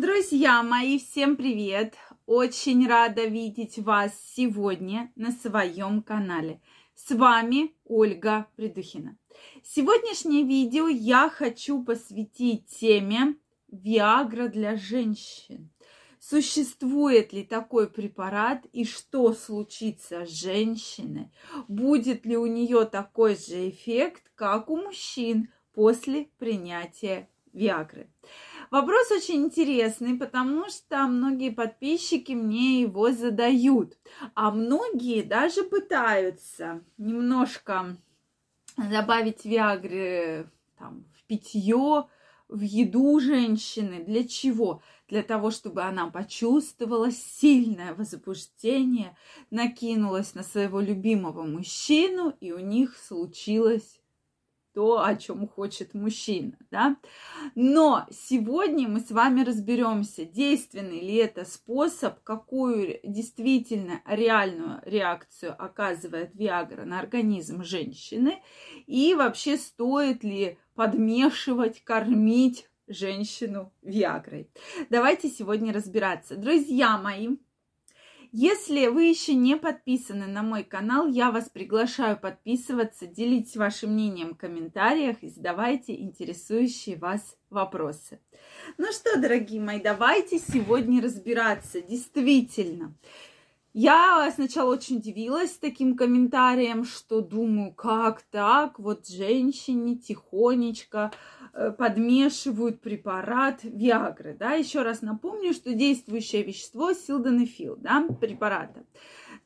Друзья мои, всем привет! Очень рада видеть вас сегодня на своем канале. С вами Ольга Придухина. Сегодняшнее видео я хочу посвятить теме Виагра для женщин. Существует ли такой препарат и что случится с женщиной? Будет ли у нее такой же эффект, как у мужчин после принятия Виагры? Вопрос очень интересный, потому что многие подписчики мне его задают, а многие даже пытаются немножко добавить Виагры там, в питье, в еду женщины. Для чего? Для того, чтобы она почувствовала сильное возбуждение, накинулась на своего любимого мужчину, и у них случилось то, о чем хочет мужчина, да. Но сегодня мы с вами разберемся, действенный ли это способ, какую действительно реальную реакцию оказывает Виагра на организм женщины, и вообще стоит ли подмешивать, кормить женщину Виагрой. Давайте сегодня разбираться. Друзья мои, если вы еще не подписаны на мой канал, я вас приглашаю подписываться, делитесь вашим мнением в комментариях и задавайте интересующие вас вопросы. Ну что, дорогие мои, давайте сегодня разбираться. Действительно, я сначала очень удивилась таким комментарием, что думаю, как так, вот женщине тихонечко Э, подмешивают препарат Виагры, да, еще раз напомню, что действующее вещество силденефил, да, препарата.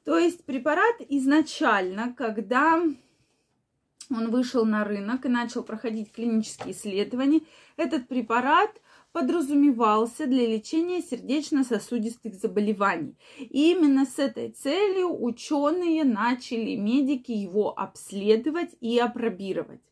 То есть препарат изначально, когда он вышел на рынок и начал проходить клинические исследования, этот препарат подразумевался для лечения сердечно-сосудистых заболеваний. И именно с этой целью ученые начали, медики, его обследовать и опробировать.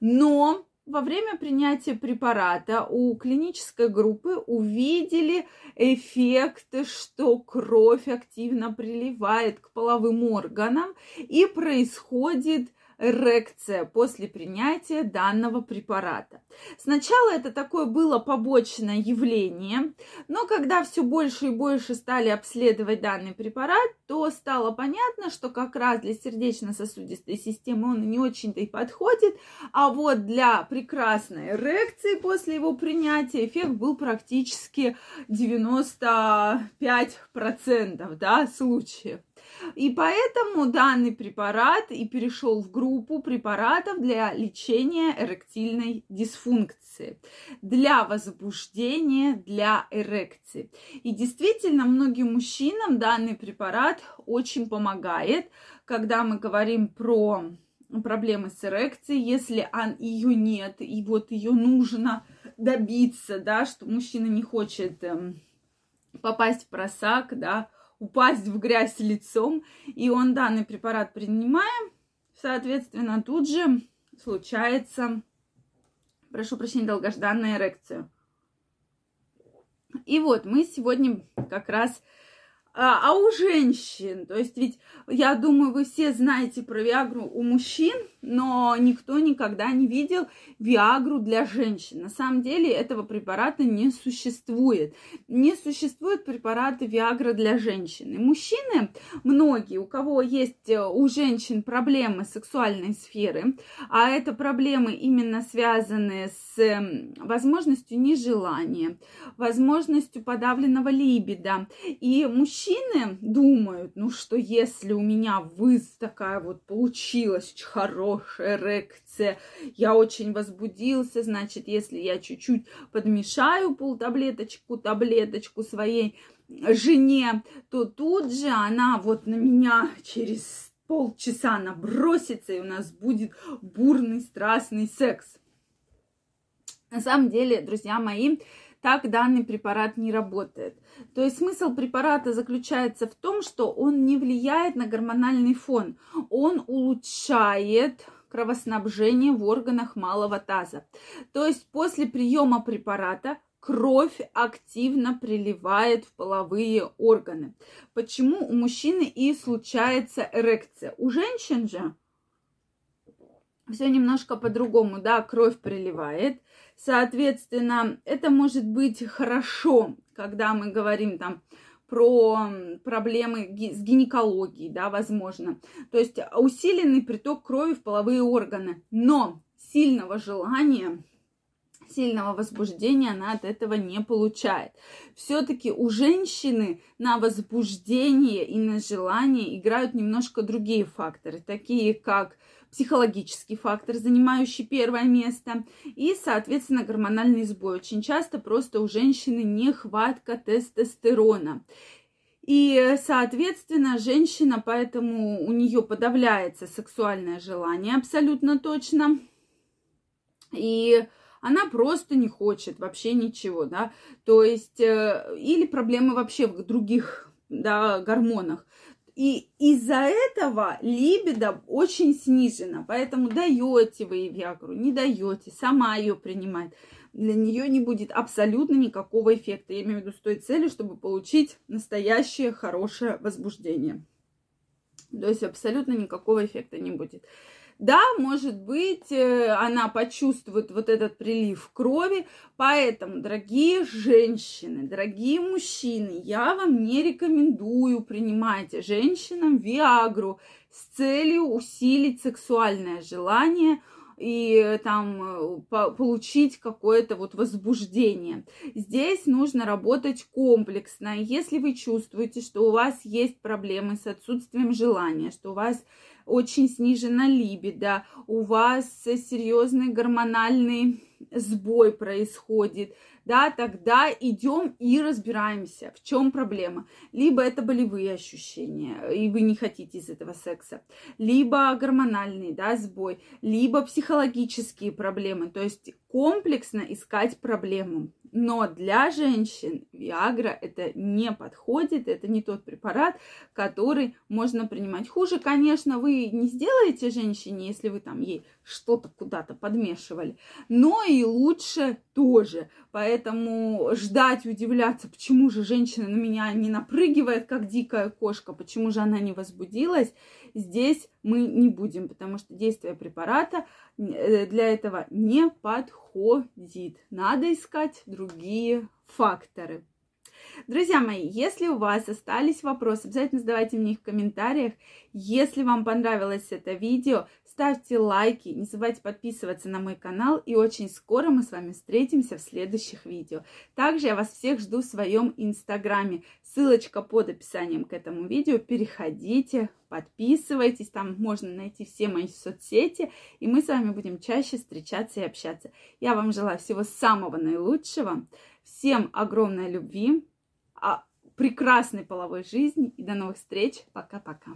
Но во время принятия препарата у клинической группы увидели эффект, что кровь активно приливает к половым органам и происходит эрекция после принятия данного препарата. Сначала это такое было побочное явление, но когда все больше и больше стали обследовать данный препарат, то стало понятно, что как раз для сердечно-сосудистой системы он не очень-то и подходит, а вот для прекрасной эрекции после его принятия эффект был практически 95% да, случаев. И поэтому данный препарат и перешел в группу препаратов для лечения эректильной дисфункции, для возбуждения, для эрекции. И действительно, многим мужчинам данный препарат очень помогает, когда мы говорим про проблемы с эрекцией, если ее нет, и вот ее нужно добиться, да, что мужчина не хочет эм, попасть в просак, да, упасть в грязь лицом, и он данный препарат принимая, соответственно, тут же случается, прошу прощения, долгожданная эрекция. И вот мы сегодня как раз а, а у женщин, то есть ведь я думаю, вы все знаете про Виагру у мужчин, но никто никогда не видел Виагру для женщин. На самом деле этого препарата не существует. Не существует препарата Виагра для женщин. И мужчины, многие, у кого есть э, у женщин проблемы сексуальной сферы, а это проблемы именно связанные с эм, возможностью нежелания, возможностью подавленного либида. И мужчины думают, ну что если у меня вы такая вот получилась очень хорошая, хорошая эрекция, я очень возбудился, значит, если я чуть-чуть подмешаю полтаблеточку, таблеточку своей жене, то тут же она вот на меня через полчаса набросится, и у нас будет бурный, страстный секс. На самом деле, друзья мои, так данный препарат не работает. То есть смысл препарата заключается в том, что он не влияет на гормональный фон. Он улучшает кровоснабжение в органах малого таза. То есть после приема препарата кровь активно приливает в половые органы. Почему у мужчины и случается эрекция? У женщин же все немножко по-другому, да, кровь приливает, Соответственно, это может быть хорошо, когда мы говорим там про проблемы с гинекологией, да, возможно. То есть усиленный приток крови в половые органы. Но сильного желания сильного возбуждения она от этого не получает. Все-таки у женщины на возбуждение и на желание играют немножко другие факторы, такие как психологический фактор, занимающий первое место, и, соответственно, гормональный сбой. Очень часто просто у женщины нехватка тестостерона. И, соответственно, женщина, поэтому у нее подавляется сексуальное желание абсолютно точно. И она просто не хочет вообще ничего, да, то есть, э, или проблемы вообще в других, да, гормонах. И из-за этого либидо очень снижено, поэтому даете вы ей Виагру, не даете, сама ее принимает. Для нее не будет абсолютно никакого эффекта. Я имею в виду с той целью, чтобы получить настоящее хорошее возбуждение. То есть абсолютно никакого эффекта не будет. Да, может быть, э, она почувствует вот этот прилив крови, поэтому, дорогие женщины, дорогие мужчины, я вам не рекомендую принимать женщинам Виагру с целью усилить сексуальное желание, и там э, получить какое-то вот возбуждение. Здесь нужно работать комплексно. Если вы чувствуете, что у вас есть проблемы с отсутствием желания, что у вас очень снижена либидо, у вас серьезный гормональный сбой происходит, да, тогда идем и разбираемся, в чем проблема. Либо это болевые ощущения, и вы не хотите из этого секса, либо гормональный, да, сбой, либо психологические проблемы, то есть комплексно искать проблему. Но для женщин Виагра это не подходит, это не тот препарат, который можно принимать. Хуже, конечно, вы не сделаете женщине, если вы там ей что-то куда-то подмешивали, но и лучше тоже. Поэтому ждать, удивляться, почему же женщина на меня не напрыгивает, как дикая кошка, почему же она не возбудилась, здесь мы не будем, потому что действие препарата э, для этого не подходит. Надо искать другие факторы. Друзья мои, если у вас остались вопросы, обязательно задавайте мне их в комментариях. Если вам понравилось это видео, ставьте лайки, не забывайте подписываться на мой канал, и очень скоро мы с вами встретимся в следующих видео. Также я вас всех жду в своем инстаграме. Ссылочка под описанием к этому видео. Переходите, подписывайтесь, там можно найти все мои соцсети, и мы с вами будем чаще встречаться и общаться. Я вам желаю всего самого наилучшего, всем огромной любви, а, прекрасной половой жизни и до новых встреч. Пока-пока.